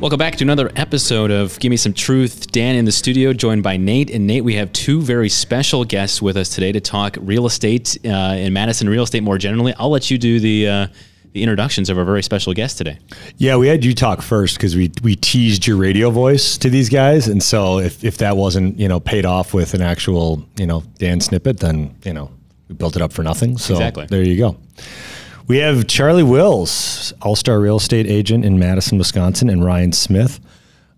Welcome back to another episode of Give Me Some Truth. Dan in the studio, joined by Nate. And Nate, we have two very special guests with us today to talk real estate uh, in Madison, real estate more generally. I'll let you do the uh, the introductions of our very special guest today. Yeah, we had you talk first because we we teased your radio voice to these guys, and so if if that wasn't you know paid off with an actual you know Dan snippet, then you know we built it up for nothing. So Exactly. there you go. We have Charlie Wills, All Star Real Estate Agent in Madison, Wisconsin, and Ryan Smith,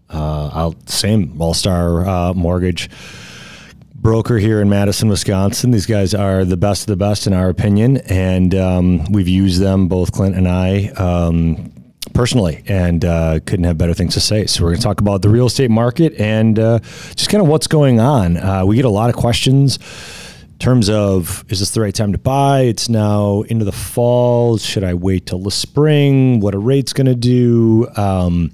uh, same All Star uh, Mortgage broker here in Madison, Wisconsin. These guys are the best of the best in our opinion, and um, we've used them both Clint and I um, personally, and uh, couldn't have better things to say. So we're going to talk about the real estate market and uh, just kind of what's going on. Uh, we get a lot of questions. Terms of is this the right time to buy? It's now into the fall. Should I wait till the spring? What are rates going to do? Um,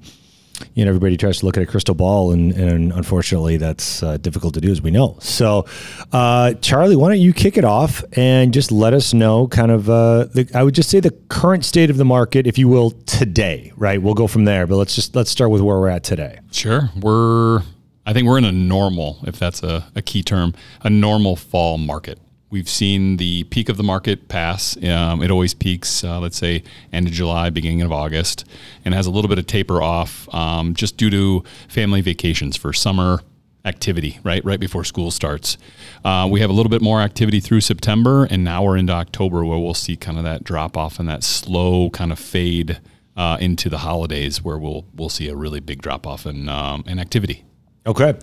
you know, everybody tries to look at a crystal ball, and, and unfortunately, that's uh, difficult to do, as we know. So, uh, Charlie, why don't you kick it off and just let us know, kind of, uh, the, I would just say the current state of the market, if you will, today. Right? We'll go from there, but let's just let's start with where we're at today. Sure. We're, I think we're in a normal, if that's a, a key term, a normal fall market. We've seen the peak of the market pass. Um, it always peaks, uh, let's say, end of July, beginning of August, and has a little bit of taper off um, just due to family vacations for summer activity, right? Right before school starts. Uh, we have a little bit more activity through September, and now we're into October where we'll see kind of that drop off and that slow kind of fade uh, into the holidays where we'll we'll see a really big drop off in, um, in activity. Okay,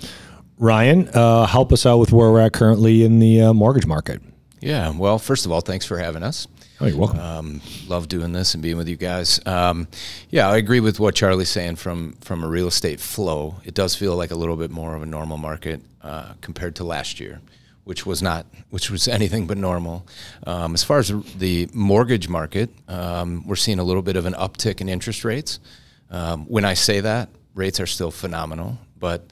Ryan, uh, help us out with where we're at currently in the uh, mortgage market. Yeah. Well, first of all, thanks for having us. Oh, you're welcome. Um, love doing this and being with you guys. Um, yeah, I agree with what Charlie's saying from from a real estate flow. It does feel like a little bit more of a normal market uh, compared to last year, which was not, which was anything but normal. Um, as far as the mortgage market, um, we're seeing a little bit of an uptick in interest rates. Um, when I say that, rates are still phenomenal, but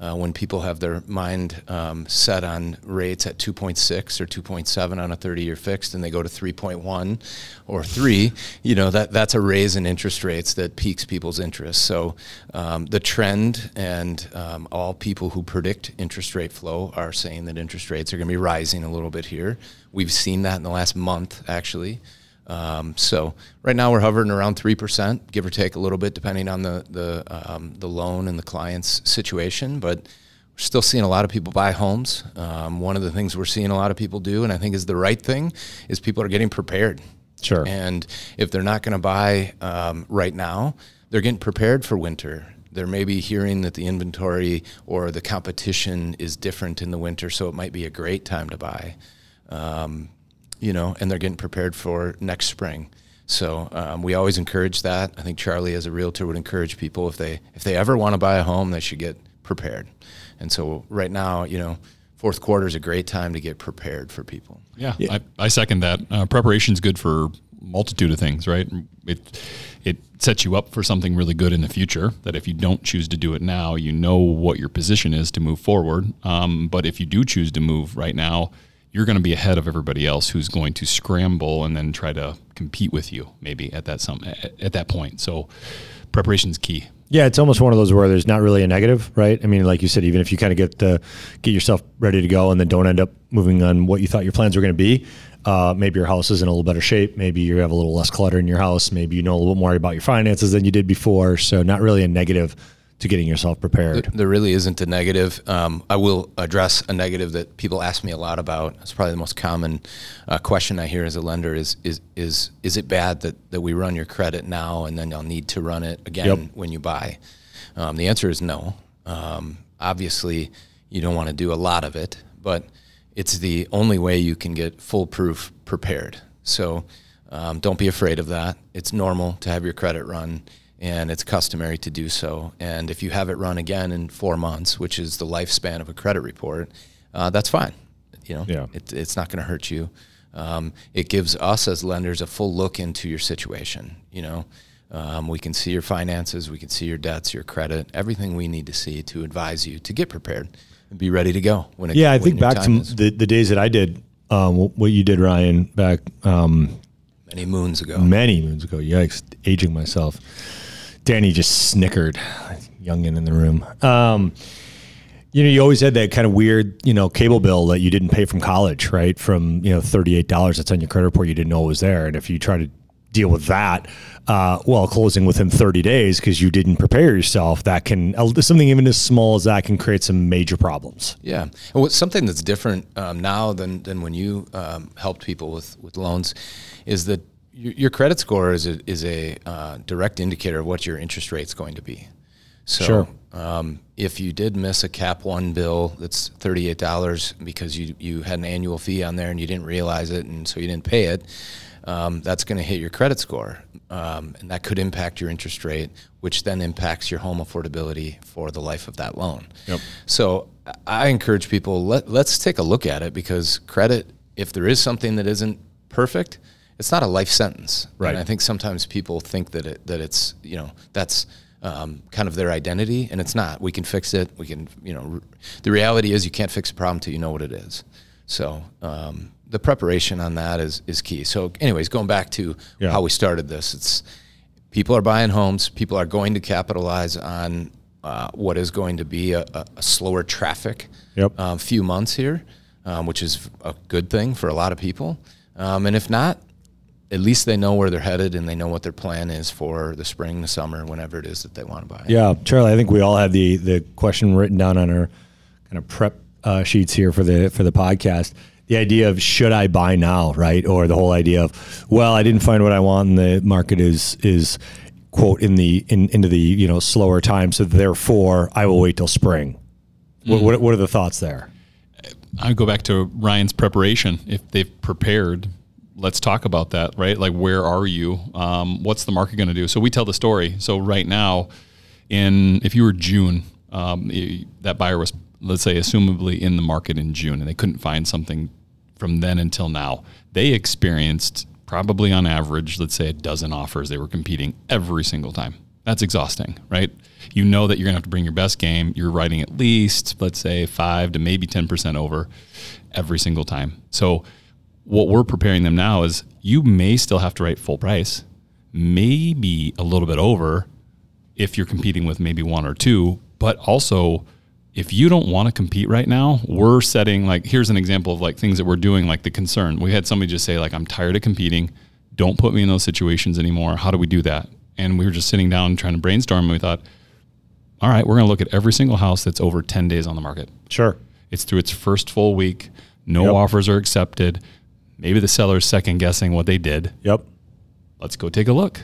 uh, when people have their mind um, set on rates at 2.6 or 2.7 on a 30-year fixed, and they go to 3.1 or three, you know that that's a raise in interest rates that piques people's interest. So um, the trend and um, all people who predict interest rate flow are saying that interest rates are going to be rising a little bit here. We've seen that in the last month, actually. Um, so right now we're hovering around three percent, give or take a little bit, depending on the the um, the loan and the client's situation. But we're still seeing a lot of people buy homes. Um, one of the things we're seeing a lot of people do, and I think is the right thing, is people are getting prepared. Sure. And if they're not going to buy um, right now, they're getting prepared for winter. They're maybe hearing that the inventory or the competition is different in the winter, so it might be a great time to buy. Um, you know, and they're getting prepared for next spring. So um, we always encourage that. I think Charlie, as a realtor, would encourage people if they if they ever want to buy a home, they should get prepared. And so right now, you know, fourth quarter is a great time to get prepared for people. Yeah, I, I second that. Uh, Preparation is good for multitude of things, right? It it sets you up for something really good in the future. That if you don't choose to do it now, you know what your position is to move forward. Um, but if you do choose to move right now, you're going to be ahead of everybody else who's going to scramble and then try to compete with you maybe at that some at, at that point. So preparation is key. Yeah, it's almost one of those where there's not really a negative, right? I mean, like you said, even if you kind of get the get yourself ready to go and then don't end up moving on what you thought your plans were going to be, uh, maybe your house is in a little better shape. Maybe you have a little less clutter in your house. Maybe you know a little more about your finances than you did before. So, not really a negative to getting yourself prepared. There really isn't a negative. Um, I will address a negative that people ask me a lot about. It's probably the most common uh, question I hear as a lender is is is is it bad that, that we run your credit now and then you'll need to run it again Yep. when you buy? Um, the answer is no. Um, obviously, you don't want to do a lot of it, but it's the only way you can get foolproof prepared. So um, don't be afraid of that. It's normal to have your credit run, and it's customary to do so. And if you have it run again in four months, which is the lifespan of a credit report, uh, that's fine. You know, Yeah. it, it's not going to hurt you. Um, it gives us as lenders a full look into your situation. You know, um, we can see your finances, we can see your debts, your credit, everything we need to see to advise you to get prepared and be ready to go when it. Yeah, I think back to the, the days that I did um, what you did, Ryan, back um, many moons ago. many moons ago. Yikes, aging myself. Danny just snickered, youngin in the room. Um, you know, you always had that kind of weird, you know, cable bill that you didn't pay from college, right? From you know, thirty eight dollars that's on your credit report, you didn't know it was there, and if you try to deal with that, uh, well, closing within thirty days because you didn't prepare yourself, that can something even as small as that can create some major problems. Yeah, and what's something that's different um, now than than when you um, helped people with with loans is that your, your credit score is a is a uh, direct indicator of what your interest rate is going to be. So Sure. um, if you did miss a Cap One bill that's thirty eight dollars because you you had an annual fee on there and you didn't realize it and so you didn't pay it, um, that's going to hit your credit score, um, and that could impact your interest rate, which then impacts your home affordability for the life of that loan. Yep. So I encourage people let let's take a look at it because credit, if there is something that isn't perfect, it's not a life sentence. Right. And I think sometimes people think that it that it's you know that's um, kind of their identity, and it's not. We can fix it. We can you know r- the reality is you can't fix a problem until you know what it is. So um, the preparation on that is is key. So anyways, going back to Yeah. how we started this, it's people are buying homes. People are going to capitalize on uh, what is going to be a, a, slower traffic Yep. um, few months here, um, which is a good thing for a lot of people. Um, and if not, at least they know where they're headed and they know what their plan is for the spring, the summer, whenever it is that they want to buy. Yeah, Charlie, I think we all had the the question written down on our kind of prep uh, sheets here for the for the podcast. The idea of should I buy now, right? Or the whole idea of well, I didn't find what I want, and the market is is quote in the in into the you know slower time, so therefore I will wait till spring. What, what what are the thoughts there? I go back to Ryan's preparation. If they've prepared, let's talk about that, right? Like, where are you? Um, what's the market going to do? So we tell the story. So right now, in if you were June, um, that buyer was, let's say, assumably in the market in June, and they couldn't find something from then until now. They experienced probably on average, let's say, a dozen offers. They were competing every single time. That's exhausting, right? You know that you're going to have to bring your best game. You're writing at least, let's say, five to maybe 10% over every single time. So, what we're preparing them now is you may still have to write full price, maybe a little bit over if you're competing with maybe one or two, but also if you don't want to compete right now, we're setting like here's an example of like things that we're doing like the concern. We had somebody just say like I'm tired of competing. Don't put me in those situations anymore. How do we do that? And we were just sitting down trying to brainstorm and we thought, all right, we're going to look at every single house that's over 10 days on the market. Sure. It's through its first full week. No Yep. offers are accepted. Maybe the seller's second guessing what they did. Yep. Let's go take a look.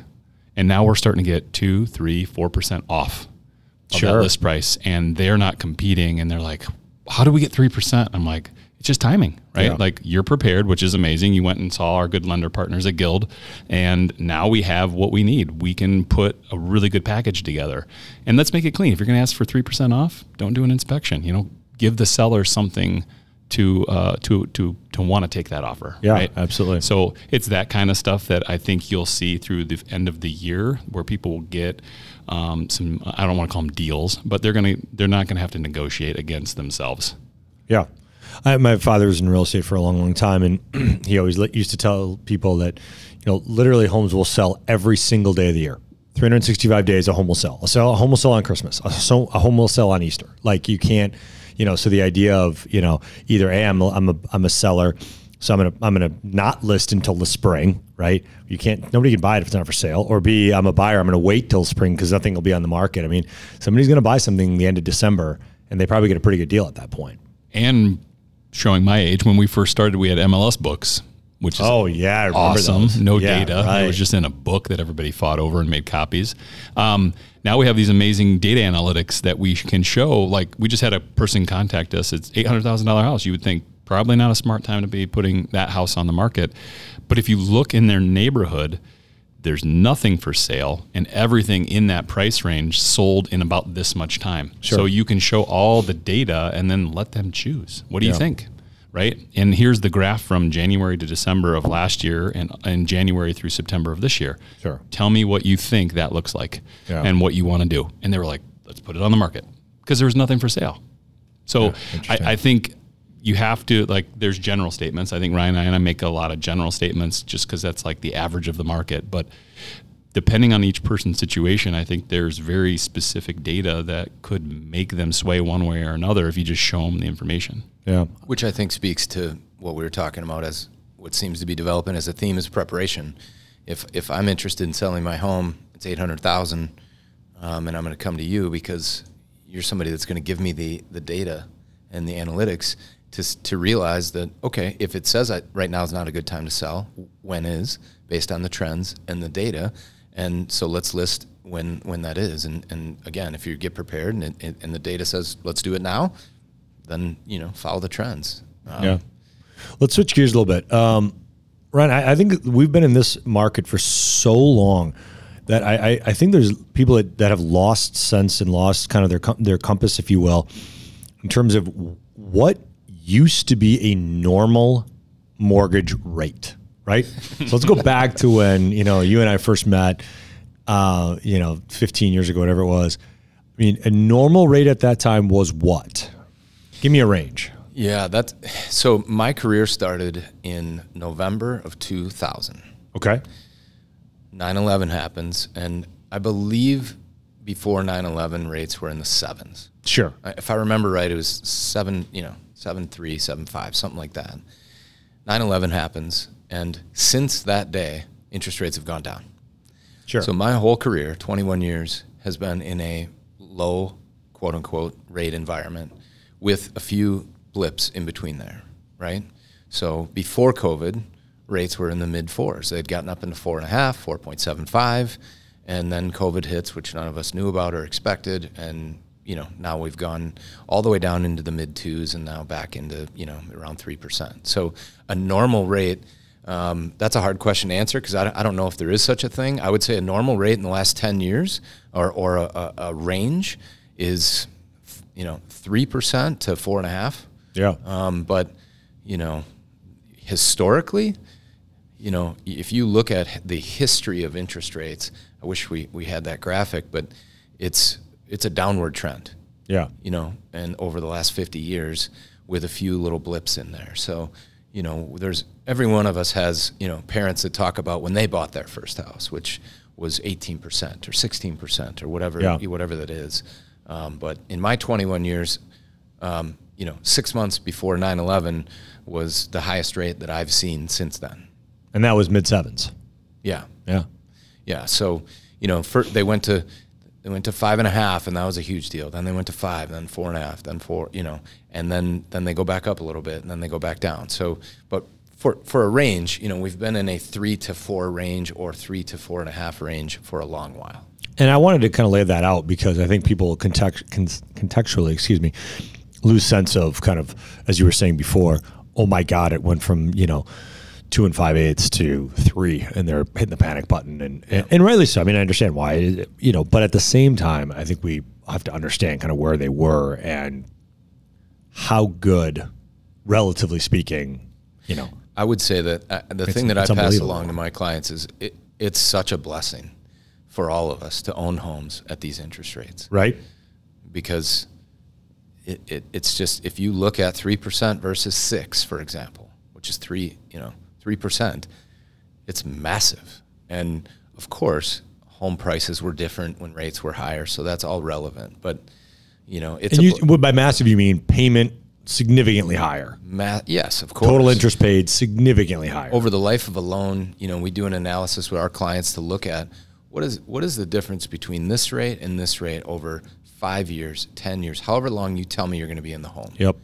And now we're starting to get two, three, four percent off of that list price, and they're not competing. And they're like, "How do we get three percent?" I'm like, "It's just timing, right? Yeah. Like you're prepared, which is amazing. You went and saw our good lender partners at Guild, and now we have what we need. We can put a really good package together, and let's make it clean. If you're going to ask for three percent off, don't do an inspection. You know, give the seller something." To uh, to to to want to take that offer, Yeah, right? absolutely. So it's that kind of stuff that I think you'll see through the end of the year, where people will get um, some. I don't want to call them deals, but they're gonna they're not gonna have to negotiate against themselves. Yeah. I, my father was in real estate for a long, long time, and he always used to tell people that, you know, literally homes will sell every single day of the year. 365 days, a home will sell. A, sell, a home will sell on Christmas. A, so, a home will sell on Easter. Like you can't, you know. So the idea of, you know, either a, I'm I'm a, I'm a seller, so I'm gonna I'm gonna not list until the spring, right? You can't. Nobody can buy it if it's not for sale. Or B, I'm a buyer. I'm gonna wait till spring because nothing will be on the market. I mean, somebody's gonna buy something the end of December, and they probably get a pretty good deal at that point. And showing my age, when we first started, we had MLS books, which is Oh yeah, I awesome. those. No Yeah, data. right. It was just in a book that everybody fought over and made copies. Um, now we have these amazing data analytics that we can show. Like we just had a person contact us. It's eight hundred thousand dollar house. You would think probably not a smart time to be putting that house on the market, but if you look in their neighborhood. There's nothing for sale, and everything in that price range sold in about this much time. Sure. So you can show all the data and then let them choose. What do you think? Right? And here's the graph from January to December of last year and, and January through September of this year. Sure. Tell me what you think that looks like Yeah. and what you want to do. And they were like, let's put it on the market because there was nothing for sale. So interesting. I, I think you have to like there's general statements. I think Ryan and I make a lot of general statements just because that's like the average of the market. But depending on each person's situation, I think there's very specific data that could make them sway one way or another if you just show them the information. Yeah. Which I think speaks to what we were talking about as what seems to be developing as a theme is preparation. If if I'm interested in selling my home, it's eight hundred thousand, um, and I'm going to come to you because you're somebody that's going to give me the the data and the analytics to to realize that okay, if it says that right now is not a good time to sell, when is based on the trends and the data, and so let's list when when that is. And and again, if you get prepared and it, and the data says let's do it now, then you know follow the trends. Um, Yeah. Let's switch gears a little bit. Um, Ryan, I, I think we've been in this market for so long that I, I, I think there's people that, that have lost sense and lost kind of their their compass, if you will, in terms of what used to be a normal mortgage rate, right? so let's go back to when you know you and I first met, uh, you know, 15 years ago, whatever it was. I mean, a normal rate at that time was what? Give me a range. Yeah, that's so. My career started in November of 2000. Okay. 9/11 happens, and I believe before 9/11 rates were in the sevens. Sure. If I remember right, it was seven, you know, seven three, seven five, something like that. 9/11 happens, and since that day, interest rates have gone down. Sure. So my whole career, 21 years, has been in a low, quote unquote, rate environment with a few blips in between there, right? So before COVID, rates were in the mid fours. They'd gotten up into four and a half, 4.75, and then COVID hits, which none of us knew about or expected, and you know now we've gone all the way down into the mid twos and now back into you know around three percent. So a normal rate. Um, that's a hard question to answer because I, I don't know if there is such a thing. I would say a normal rate in the last 10 years or, or a, a, range is, you know, 3% to 4.5. yeah. Um, but, you know, historically, you know, if you look at the history of interest rates, I wish we, we had that graphic, but it's it's a downward trend, yeah. you know, and over the last 50 years with a few little blips in there. So, you know, there's every one of us has, you know, parents that talk about when they bought their first house, which was 18% or 16% or whatever Yeah. whatever that is. Um, but in my 21 years, um, you know, six months before 9/11 was the highest rate that I've seen since then. And that was mid sevens. Yeah, Yeah. yeah. So you know, for, they went to they went to five and a half, and that was a huge deal. Then they went to five, then four and a half, then four. You know, and then then they go back up a little bit, and then they go back down. So, but for for a range, you know, we've been in a three to four range or three to four and a half range for a long while. And I wanted to kind of lay that out because I think people context, con- contextually, excuse me, lose sense of kind of, as you were saying before, oh my God, it went from, you know, two and five eighths to three, and they're hitting the panic button. And, and, and rightly so. I mean, I understand why, you know, but at the same time, I think we have to understand kind of where they were and how good, relatively speaking, you know. I would say that uh, the thing that I pass along to my clients is it, it's such a blessing for all of us to own homes at these interest rates Right? because it, it, it's just if you look at three percent versus six, for example, which is three, you know, three percent, it's massive. And of course, home prices were different when rates were higher, so that's all relevant. But you know, it's And you, bl- by massive, you mean payment significantly higher. ma- yes, of course. Total interest paid significantly higher. over the life of a loan, you know, we do an analysis with our clients to look at what is what is the difference between this rate and this rate over five years, ten years, however long you tell me you're going to be in the home. Yep.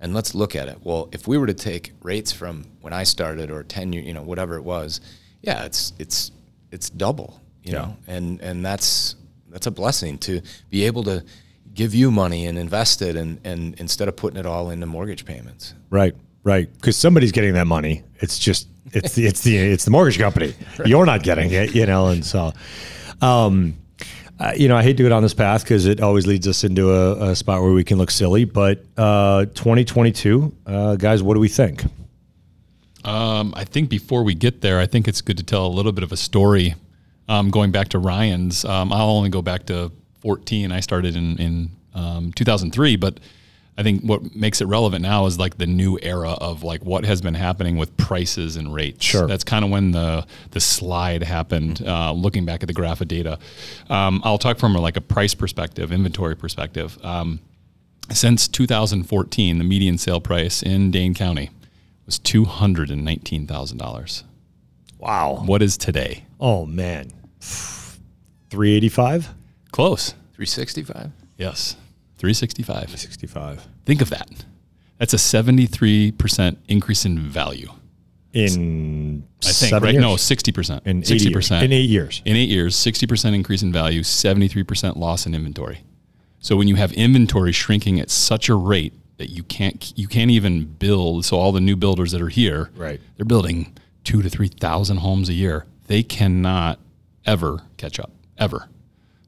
And let's look at it. Well, if we were to take rates from when I started or ten year, you know, whatever it was, yeah, it's it's it's double, you Yeah. know, and and that's that's a blessing to be able to give you money and invest it and, and instead of putting it all into mortgage payments. Right. Right. Because somebody's getting that money. It's just it's the it's the it's the mortgage company. You're not getting it, you know. And so, um, uh, you know, I hate to go down this path because it always leads us into a, a spot where we can look silly. But uh, 2022, uh, guys, what do we think? Um, I think before we get there, I think it's good to tell a little bit of a story. Um, going back to Ryan's, um, I'll only go back to 14. I started in, in um, 2003, but I think what makes it relevant now is like the new era of like what has been happening with prices and rates. Sure. That's kind of when the the slide happened. Uh, looking back at the graph of data, um, I'll talk from a, like a price perspective, inventory perspective. Um, since 2014, the median sale price in Dane County was two hundred and nineteen thousand dollars. Wow. What is today? Oh man. 385? Close. 365. Yes, three sixty five. 65. Think of that. That's a seventy three percent increase in value. In I think right. years? No, sixty percent. in 80 Sixty years. percent In eight years. In eight years, sixty percent increase in value, seventy three percent loss in inventory. So when you have inventory shrinking at such a rate that you can't you can't even build, so all the new builders that are here, Right. they're building two to three thousand homes a year. They cannot ever catch up ever.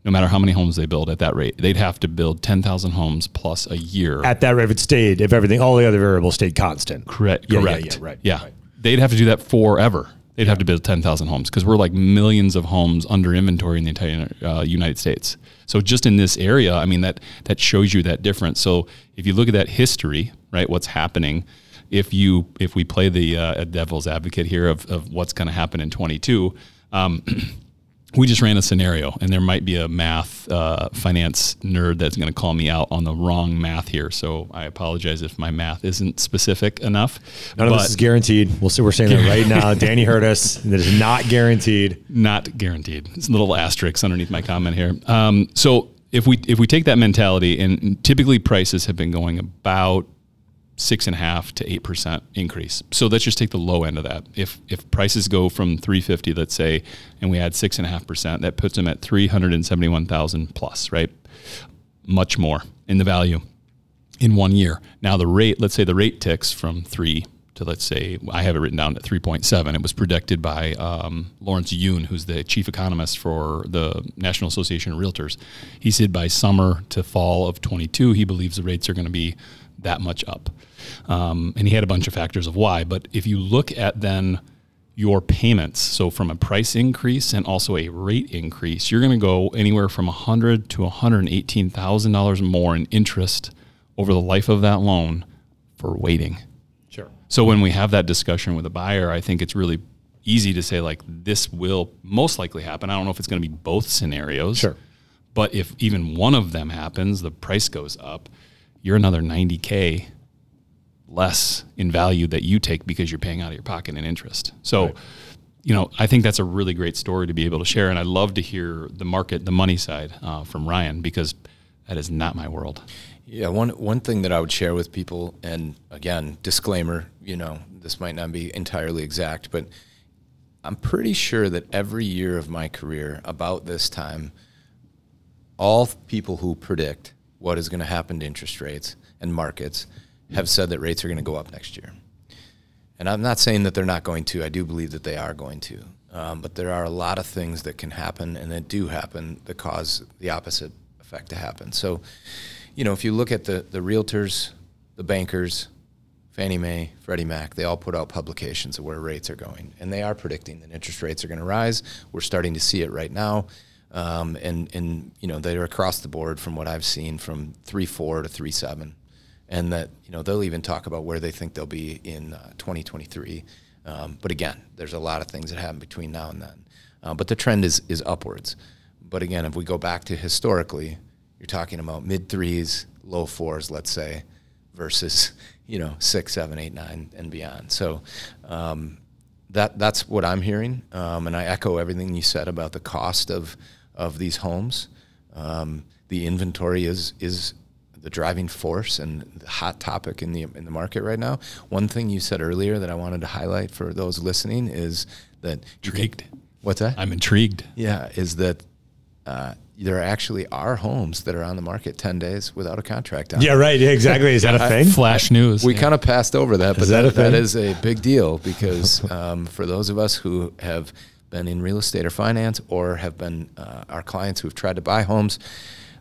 No matter how many homes they build at that rate, they'd have to build ten thousand homes plus a year. At that rate, if it stayed, if everything, all the other variables stayed constant. Correct. Yeah, yeah, correct. yeah, right, Yeah. right. They'd have to do that forever. They'd have to build 10,000 homes because we're like millions of homes under inventory in the entire uh, United States. So just in this area, I mean, that, that shows you that difference. So if you look at that history, right, what's happening, if you, if we play the uh, devil's advocate here of, of what's going to happen in 22, um, we just ran a scenario, and there might be a math uh, finance nerd that's going to call me out on the wrong math here. So I apologize if my math isn't specific enough. None of this is guaranteed. We'll see. We're saying that right now. Danny heard us. That is not guaranteed. not guaranteed. It's a little asterisk underneath my comment here. Um, so if we if we take that mentality, and typically prices have been going about six and a half to eight percent increase. So let's just take the low end of that. If if prices go from three fifty, let's say, and we add six and a half percent, that puts them at three hundred and seventy one thousand plus, right? Much more in the value in one year. Now the rate, let's say the rate ticks from three to let's say I have it written down at 3.7. It was predicted by um, Lawrence Yun, who's the chief economist for the National Association of Realtors. He said by summer to fall of 22, he believes the rates are going to be that much up. Um, and he had a bunch of factors of why. But if you look at then your payments, so from a price increase and also a rate increase, you're going to go anywhere from 100 to 118 thousand dollars more in interest over the life of that loan for waiting. So when we have that discussion with a buyer, I think it's really easy to say like this will most likely happen. I don't know if it's going to be both scenarios. Sure. But if even one of them happens, the price goes up, you're another 90k less in value that you take because you're paying out of your pocket in interest. So, you know, I think that's a really great story to be able to share, and I love to hear the market, the money side uh, from Ryan because that is not my world. Yeah, one one thing that I would share with people, and again, disclaimer, you know, this might not be entirely exact, but I'm pretty sure that every year of my career, about this time, all people who predict what is going to happen to interest rates and markets have said that rates are going to go up next year. And I'm not saying that they're not going to. I do believe that they are going to. Um, but there are a lot of things that can happen and that do happen that cause the opposite effect to happen. So, you know, if you look at the, the realtors, the bankers, Fannie Mae, Freddie Mac, they all put out publications of where rates are going. And they are predicting that interest rates are going to rise. We're starting to see it right now. Um, and, and, you know, they're across the board from what I've seen from 3.4 to 3.7 and that you know they'll even talk about where they think they'll be in uh, 2023. Um, but again, there's a lot of things that happen between now and then. Uh, but the trend is is upwards. But again, if we go back to historically, you're talking about mid threes, low fours, let's say, versus you know six, seven, eight, nine, and beyond. So. Um, that that's what I'm hearing, um, and I echo everything you said about the cost of of these homes. Um, the inventory is is the driving force and the hot topic in the in the market right now. One thing you said earlier that I wanted to highlight for those listening is that you can- Intrigued. what's that? I'm intrigued. yeah, is that uh, there actually are homes that are on the market ten days without a contract on. Yeah, right. Yeah, exactly. Is that a thing? Flash news. We kind of passed over that, but Is that that, a thing? that is a big deal because um, for those of us who have been in real estate or finance or have been uh, our clients who've tried to buy homes,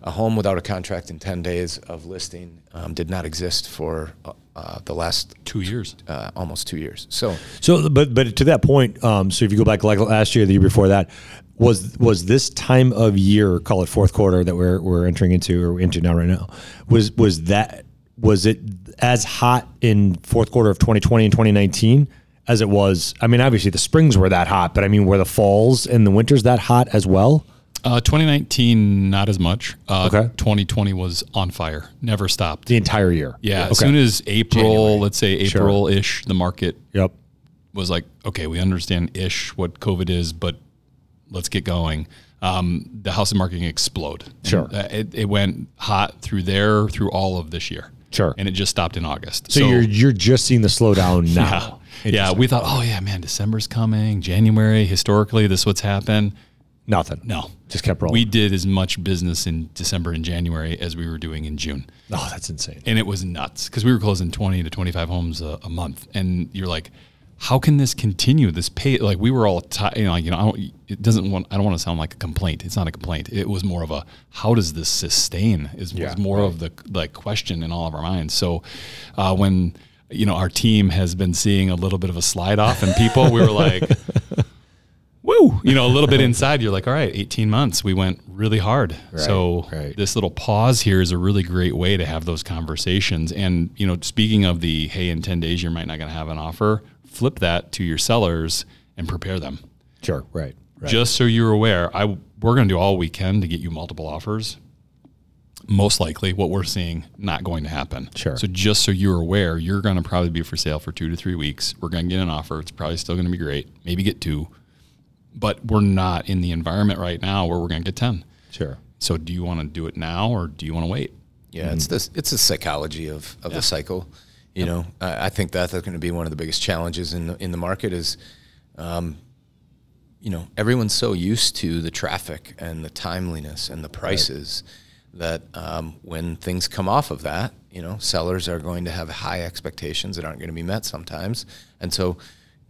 a home without a contract in 10 days of listing um, did not exist for uh, uh, the last two years. uh, almost two years. So, So, but but to that point, um, so if you go back like last year, the year before that, was was this time of year, call it fourth quarter that we're we're entering into or into now right now, was was that was it as hot in fourth quarter of 2020 and 2019 as it was? I mean, obviously the springs were that hot, but I mean, were the falls and the winters that hot as well? Uh, 2019, not as much. Uh, Okay. 2020 was on fire, never stopped. The entire year. Yeah, Okay. as soon as April, January. let's say April ish, the market Yep. was like, okay, we understand ish what COVID is, but let's get going. Um, the housing market can explode. Sure. uh, it, it went hot through there through all of this year. Sure. And it just stopped in August. So, you're you're just seeing the slowdown yeah, now. yeah. We thought, oh yeah, man, December's coming. January, historically, this is what's happened. Nothing. No, Just kept rolling. we did as much business in December and January as we were doing in June. oh, that's insane. and it was nuts because we were closing 20 to 25 homes a, a month and you're like how can this continue? This pay like we were all ti you know, you know I don't, it doesn't want i don't want to sound like a complaint. It's not a complaint. It was more of a how does this sustain is Yeah, was more of the like question in all of our minds. So uh, when you know our team has been seeing a little bit of a slide off and people we were like woo! You know a little bit inside you're like all right 18 months we went really hard. So right. this little pause here is a really great way to have those conversations. And you know speaking of the hey in 10 days you might not going to have an offer flip that to your sellers and prepare them Sure. Right. Right. just so you're aware i we're going to do all we can to get you multiple offers most likely what we're seeing not going to happen Sure. so just so you're aware you're going to probably be for sale for two to three weeks we're going to get an offer it's probably still going to be great maybe get two but we're not in the environment right now where we're going to get 10 sure. so do you want to do it now or do you want to wait Yeah, it's mm. this it's the psychology of, of the cycle. You know, I, I think that that's going to be one of the biggest challenges in the in the market is, um, you know, everyone's so used to the traffic and the timeliness and the prices that um, when things come off of that, you know, sellers are going to have high expectations that aren't going to be met sometimes, and so,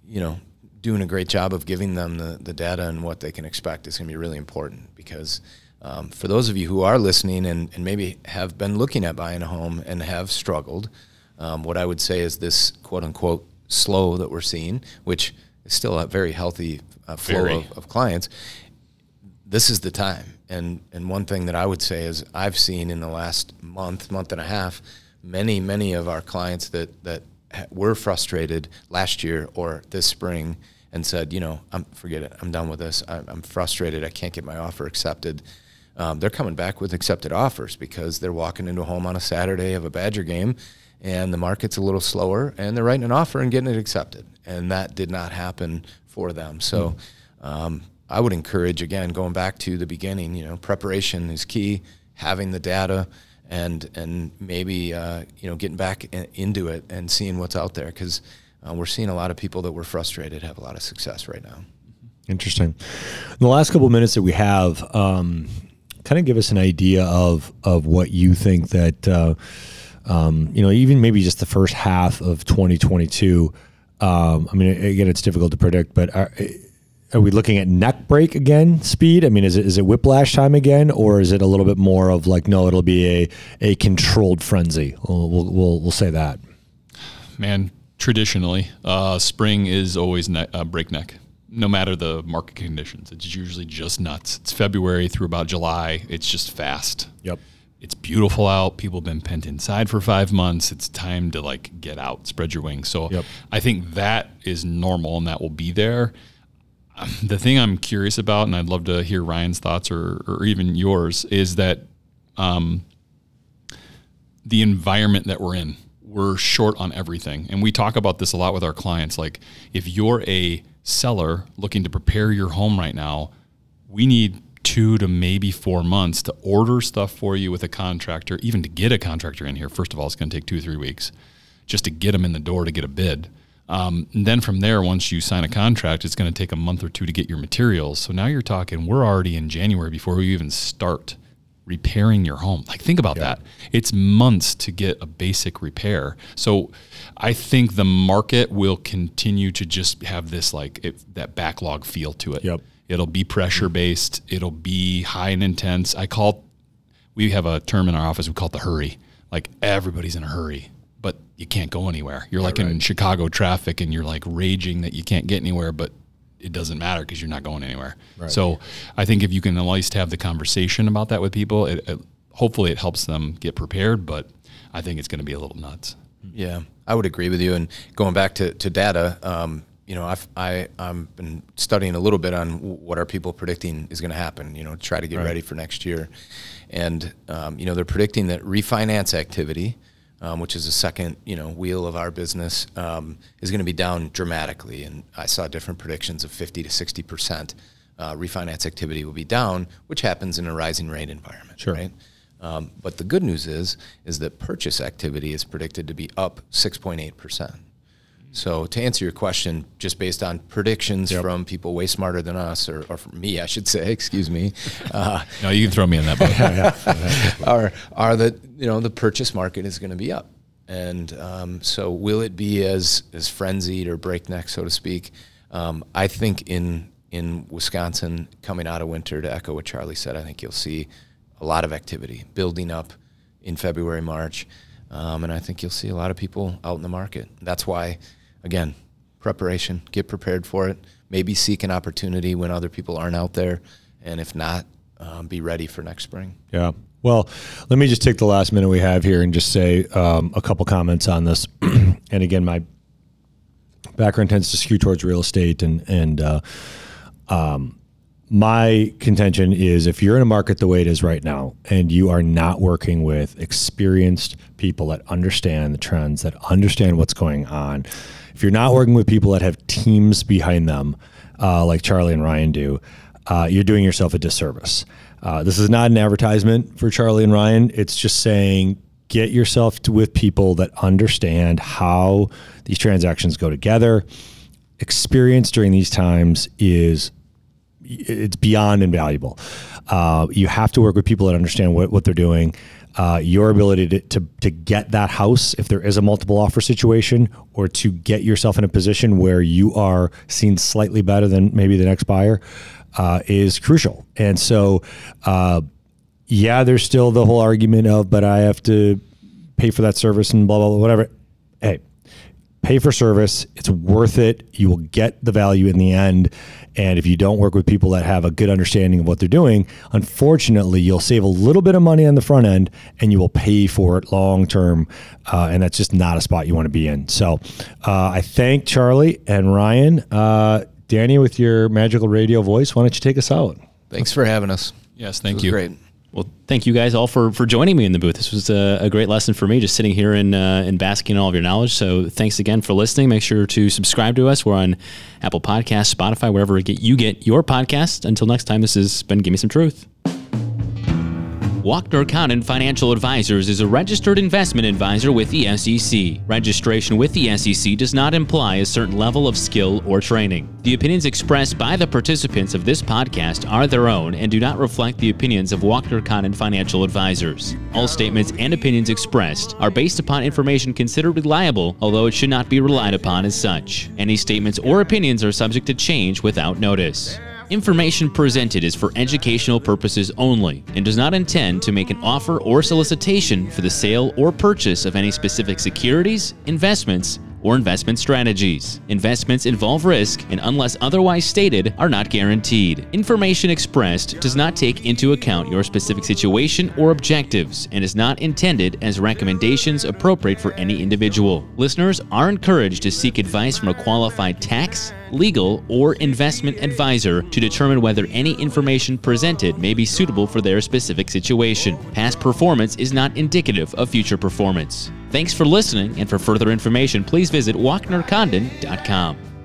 you know, doing a great job of giving them the, the data and what they can expect is going to be really important because um, for those of you who are listening and, and maybe have been looking at buying a home and have struggled, um, what I would say is this quote unquote slow that we're seeing, which is still a very healthy uh, flow Very. of, of clients, this is the time. And and one thing that I would say is I've seen in the last month, month and a half, many many of our clients that that were frustrated last year or this spring and said, you know, I'm forget it, I'm done with this. I'm, I'm frustrated. I can't get my offer accepted. Um, they're coming back with accepted offers because they're walking into a home on a Saturday of a Badger game, and the market's a little slower, and they're writing an offer and getting it accepted. And that did not happen for them. So. Um, I would encourage again going back to the beginning. You know, preparation is key. Having the data, and and maybe uh, you know getting back in, into it and seeing what's out there because uh, we're seeing a lot of people that were frustrated have a lot of success right now. Interesting. In the last couple of minutes that we have, um, kind of give us an idea of of what you think that uh, um, you know, even maybe just the first half of 2022. Um, I mean, again, it's difficult to predict, but are, are we looking at neck break again? Speed? I mean, is it is it whiplash time again, or is it a little bit more of like no, it'll be a a controlled frenzy? We'll we'll, we'll, we'll say that. man traditionally uh, spring is always ne- uh, breakneck no matter the market conditions it's usually just nuts it's february through about july it's just fast Yep. It's beautiful out people have been pent inside for five months it's time to like get out spread your wings so Yep. i think that is normal and that will be there Um, the thing i'm curious about and i'd love to hear ryan's thoughts or, or even yours is that the environment that we're in. We're short on everything. And we talk about this a lot with our clients. Like, if you're a seller looking to prepare your home right now, we need two to maybe four months to order stuff for you with a contractor, even to get a contractor in here. First of all, it's going to take two, three weeks just to get them in the door to get a bid. Um, and then from there, once you sign a contract, it's going to take a month or two to get your materials. So now you're talking, we're already in January before we even start repairing your home. Like think about that. It's months to get a basic repair. So I think the market will continue to just have this like it, that backlog feel to it. Yep. It'll be pressure based. It'll be high and intense. I call we have a term in our office we call it the hurry. Like everybody's in a hurry, but you can't go anywhere. You're like in Chicago traffic and you're like raging that you can't get anywhere, but it doesn't matter because you're not going anywhere. So I think if you can at least have the conversation about that with people, it, it hopefully it helps them get prepared, but I think it's going to be a little nuts. Yeah, I would agree with you. And going back to, to data, um, you know, I've I, I've been studying a little bit on what are people predicting is going to happen. You know, try to get right. ready for next year, and um, you know they're predicting that refinance activity, um, which is the second you know wheel of our business, um, is going to be down dramatically. And I saw different predictions of 50 to 60 percent uh, refinance activity will be down, which happens in a rising rate environment. Sure. Right. Um, but the good news is is that purchase activity is predicted to be up 6.8 percent. So to answer your question, just based on predictions yep. from people way smarter than us, or, or from me, I should say, excuse me. Uh, no, you can throw me in that boat. are are that you know the purchase market is going to be up, and um, so will it be as as frenzied or breakneck, so to speak? Um, I think in in Wisconsin coming out of winter, to echo what Charlie said, I think you'll see a lot of activity building up in February, March. Um, and I think you'll see a lot of people out in the market. That's why again, preparation, get prepared for it. Maybe seek an opportunity when other people aren't out there, and if not, um, be ready for next spring. Yeah. Well, let me just take the last minute we have here and just say um, a couple comments on this. and again, my background tends to skew towards real estate, and and uh, um, my contention is if you're in a market the way it is right now, and you are not working with experienced people that understand the trends, that understand what's going on if you're not working with people that have teams behind them, uh, like Charlie and Ryan do, uh, you're doing yourself a disservice. Uh, this is not an advertisement for Charlie and Ryan. It's just saying get yourself to, with people that understand how these transactions go together. Experience during these times is it's beyond invaluable. Uh, you have to work with people that understand what, what they're doing uh, your ability to, to, to get that house if there is a multiple offer situation or to get yourself in a position where you are seen slightly better than maybe the next buyer uh, is crucial. And so, uh, yeah, there's still the whole argument of, but I have to pay for that service and blah, blah, blah, whatever. Hey, pay for service. It's worth it. You will get the value in the end. And if you don't work with people that have a good understanding of what they're doing, unfortunately, you'll save a little bit of money on the front end and you will pay for it long term. Uh, and that's just not a spot you want to be in. So uh, I thank Charlie and Ryan. Uh, Danny, with your magical radio voice, why don't you take us out? Thanks for having us. Yes, thank you. Great. Well, thank you guys all for, for joining me in the booth. This was a, a great lesson for me, just sitting here and, uh, and basking in all of your knowledge. So thanks again for listening. Make sure to subscribe to us. We're on Apple Podcasts, Spotify, wherever you get your podcast. Until next time, this has been Give Me Some Truth. Walkner Condon Financial Advisors is a registered investment advisor with the SEC. Registration with the SEC does not imply a certain level of skill or training. The opinions expressed by the participants of this podcast are their own and do not reflect the opinions of Walkner Condon Financial Advisors. All statements and opinions expressed are based upon information considered reliable, although it should not be relied upon as such. Any statements or opinions are subject to change without notice. Information presented is for educational purposes only and does not intend to make an offer or solicitation for the sale or purchase of any specific securities, investments, or investment strategies. Investments involve risk and, unless otherwise stated, are not guaranteed. Information expressed does not take into account your specific situation or objectives and is not intended as recommendations appropriate for any individual. Listeners are encouraged to seek advice from a qualified tax, legal, or investment advisor to determine whether any information presented may be suitable for their specific situation. Past performance is not indicative of future performance. Thanks for listening, and for further information, please visit walknercondon.com.